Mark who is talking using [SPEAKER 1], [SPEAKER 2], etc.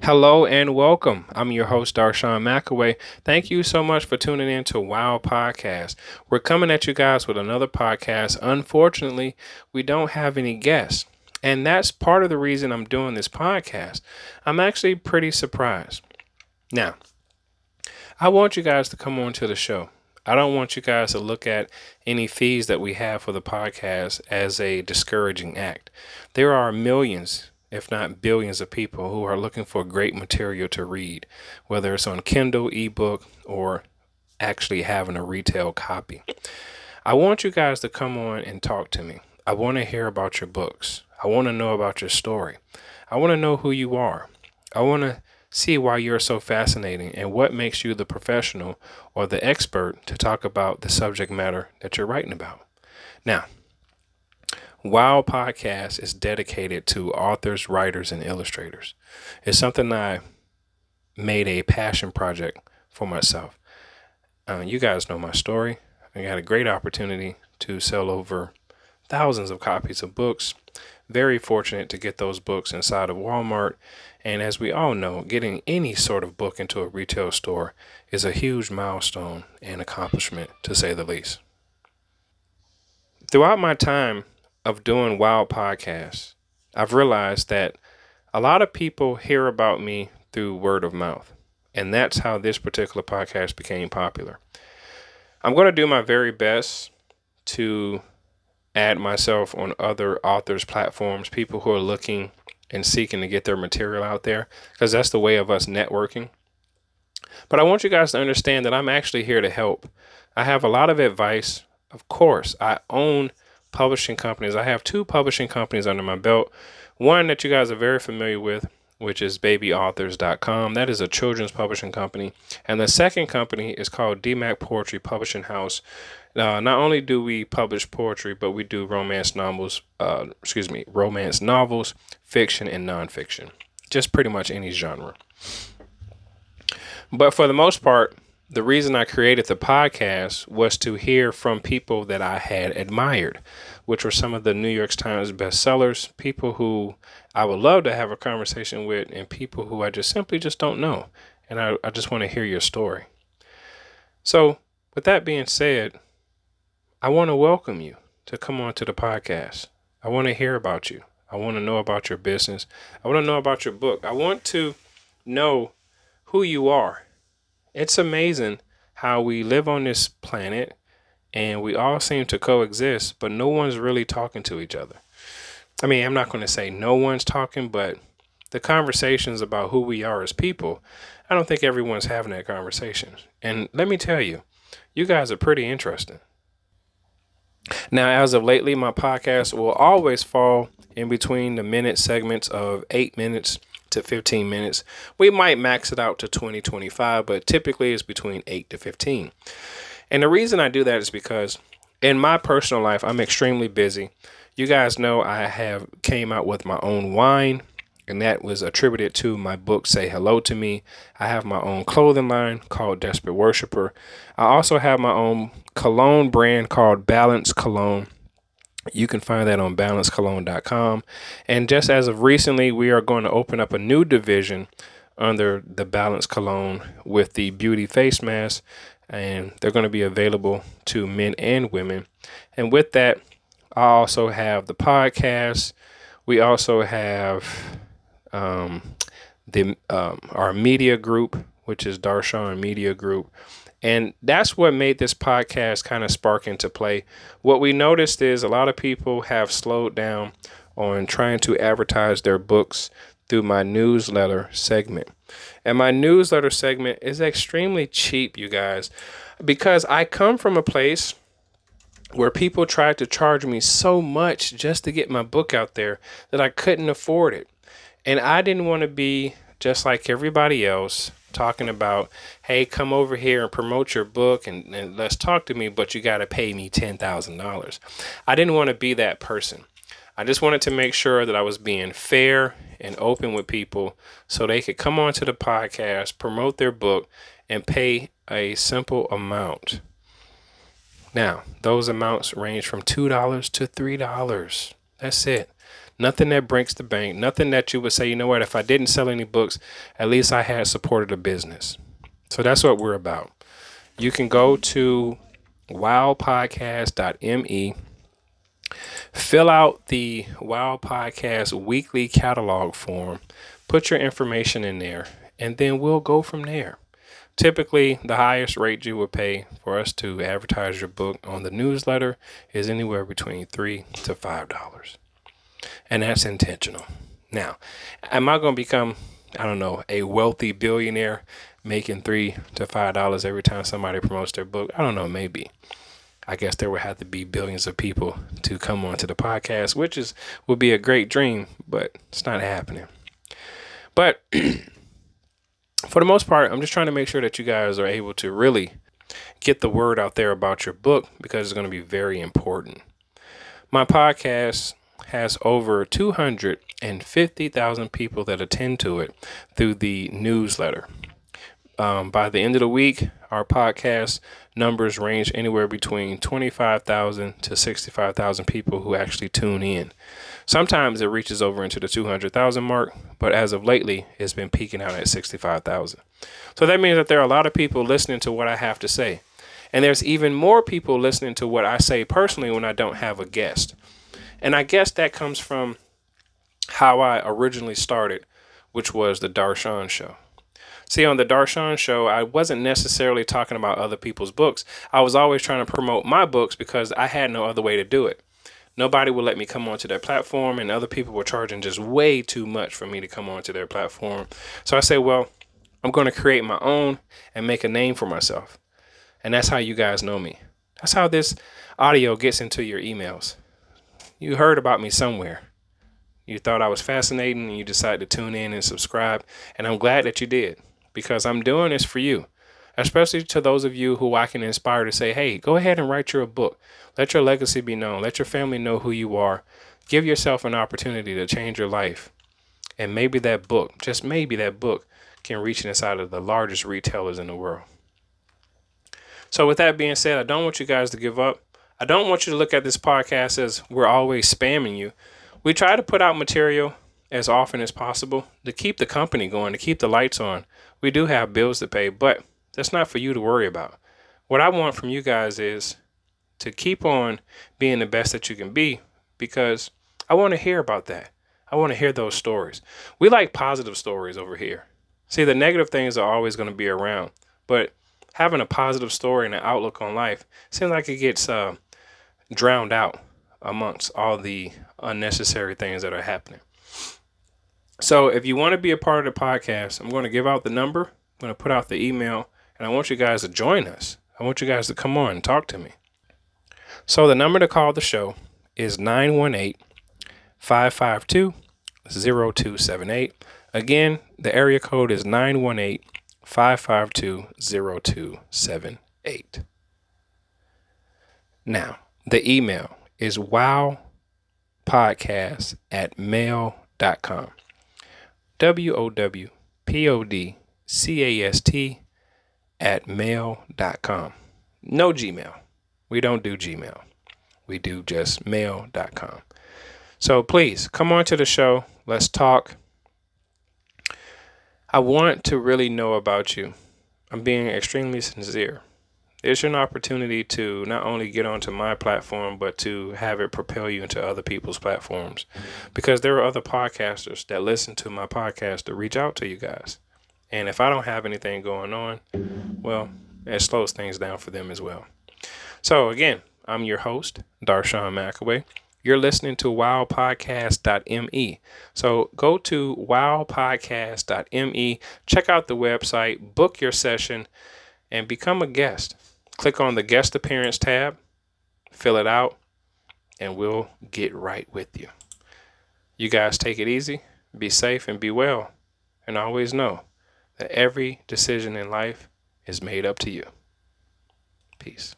[SPEAKER 1] Hello and welcome. I'm your host, Darshawn McAway. Thank you so much for tuning in to Wow Podcast. We're coming at you guys with another podcast. Unfortunately, we don't have any guests. And that's part of the reason I'm doing this podcast. I'm actually pretty surprised. Now, I want you guys to come on to the show. I don't want you guys to look at any fees that we have for the podcast as a discouraging act. There are millions, if not billions, of people who are looking for great material to read, whether it's on Kindle, ebook, or actually having a retail copy. I want you guys to come on and talk to me. I want to hear about your books. I want to know about your story. I want to know who you are. I want to see why you're so fascinating and what makes you the professional or the expert to talk about the subject matter that you're writing about. Now, Wow Podcast is dedicated to authors, writers, and illustrators. It's something I made a passion project for myself. Uh, you guys know my story. I had a great opportunity to sell over thousands of copies of books. Very fortunate to get those books inside of Walmart and as we all know, getting any sort of book into a retail store is a huge milestone and accomplishment, to say the least. Throughout my time of doing Wow Podcasts, I've realized that a lot of people hear about me through word of mouth. And that's how this particular podcast became popular. I'm going to do my very best to add myself on other authors' platforms, people who are looking and seeking to get their material out there because that's the way of us networking. But I want you guys to understand that I'm actually here to help. I have a lot of advice. Of course, I own publishing companies. I have two publishing companies under my belt. One that you guys are very familiar with, which is babyauthors.com. That is a children's publishing company. And the second company is called DMAC Poetry Publishing House. Uh, not only do we publish poetry, but we do romance novels, uh, excuse me, romance novels, fiction, and nonfiction. Just pretty much any genre. But for the most part, the reason I created the podcast was to hear from people that I had admired, which were some of the New York Times bestsellers, people who I would love to have a conversation with, and people who I just simply just don't know. And I, I just want to hear your story. So, with that being said, I want to welcome you to come on to the podcast. I want to hear about you. I want to know about your business. I want to know about your book. I want to know who you are. It's amazing how we live on this planet and we all seem to coexist, but no one's really talking to each other. I mean, I'm not going to say no one's talking, but the conversations about who we are as people, I don't think everyone's having that conversation. And let me tell you, you guys are pretty interesting. Now, as of lately, my podcast will always fall in between the minute segments of eight minutes to 15 minutes. We might max it out to 20, 25, but typically it's between 8 to 15. And the reason I do that is because in my personal life, I'm extremely busy. You guys know I have came out with my own wine and that was attributed to my book Say Hello to Me. I have my own clothing line called Desperate Worshipper. I also have my own cologne brand called Balance Cologne. You can find that on balancecologne.com. And just as of recently, we are going to open up a new division under the Balance Cologne with the beauty face mask, and they're going to be available to men and women. And with that, I also have the podcast. We also have um, the um, our media group, which is Darshawn Media Group. And that's what made this podcast kind of spark into play. What we noticed is a lot of people have slowed down on trying to advertise their books through my newsletter segment. And my newsletter segment is extremely cheap, you guys, because I come from a place where people tried to charge me so much just to get my book out there that I couldn't afford it. And I didn't want to be just like everybody else talking about, hey, come over here and promote your book and, and let's talk to me, but you got to pay me $10,000. I didn't want to be that person. I just wanted to make sure that I was being fair and open with people so they could come onto the podcast, promote their book, and pay a simple amount. Now, those amounts range from $2 to $3. That's it. Nothing that breaks the bank. Nothing that you would say, you know what, if I didn't sell any books, at least I had supported a business. So that's what we're about. You can go to wowpodcast.me, fill out the Wow Podcast weekly catalog form, put your information in there, and then we'll go from there. Typically, the highest rate you would pay for us to advertise your book on the newsletter is anywhere between three to five dollars, and that's intentional. Now, am I going to become, I don't know, a wealthy billionaire making three to five dollars every time somebody promotes their book? I don't know, maybe. I guess there would have to be billions of people to come onto the podcast, which is would be a great dream, but it's not happening. But for the most part, I'm just trying to make sure that you guys are able to really get the word out there about your book because it's going to be very important. My podcast has over 250,000 people that attend to it through the newsletter. Um, by the end of the week, our podcast numbers range anywhere between 25,000 to 65,000 people who actually tune in. Sometimes it reaches over into the 200,000 mark, but as of lately, it's been peaking out at 65,000. So that means that there are a lot of people listening to what I have to say. And there's even more people listening to what I say personally when I don't have a guest. And I guess that comes from how I originally started, which was the Darshawn show. See, on the Darshawn show, I wasn't necessarily talking about other people's books. I was always trying to promote my books because I had no other way to do it. Nobody would let me come onto their platform, and other people were charging just way too much for me to come onto their platform. So I said, well, I'm going to create my own and make a name for myself. And that's how you guys know me. That's how this audio gets into your emails. You heard about me somewhere. You thought I was fascinating and you decided to tune in and subscribe. And I'm glad that you did because I'm doing this for you especially to those of you who I can inspire to say, hey, go ahead and write your book. Let your legacy be known. Let your family know who you are. Give yourself an opportunity to change your life. And maybe that book, just maybe that book, can reach inside of the largest retailers in the world. So, with that being said, I don't want you guys to give up. I don't want you to look at this podcast as we're always spamming you. We try to put out material as often as possible to keep the company going, to keep the lights on. We do have bills to pay, but that's not for you to worry about. What I want from you guys is to keep on being the best that you can be because I want to hear about that. I want to hear those stories. We like positive stories over here. See, the negative things are always going to be around, but having a positive story and an outlook on life seems like it gets uh, drowned out amongst all the unnecessary things that are happening. So, if you want to be a part of the podcast, I'm going to give out the number. I'm going to put out the email and I want you guys to join us. I want you guys to come on and talk to me. So the number to call the show is 918 552 0278. Again, the area code is 918 552 0278. Now, the email is wowpodcast at mail.com. W O W P O D C A S T at mail.com. No Gmail. We don't do Gmail. We do just mail.com. So please come on to the show. Let's talk. I want to really know about you. I'm being extremely sincere. It's an opportunity to not only get onto my platform, but to have it propel you into other people's platforms. Because there are other podcasters that listen to my podcast to reach out to you guys. And if I don't have anything going on, well, it slows things down for them as well. So again, I'm your host, Darshawn McAway. You're listening to wowpodcast.me. So go to wowpodcast.me, check out the website, book your session, and become a guest. Click on the guest appearance tab, fill it out, and we'll get right with you. You guys take it easy, be safe, and be well. And always know that every decision in life is made up to you. Peace.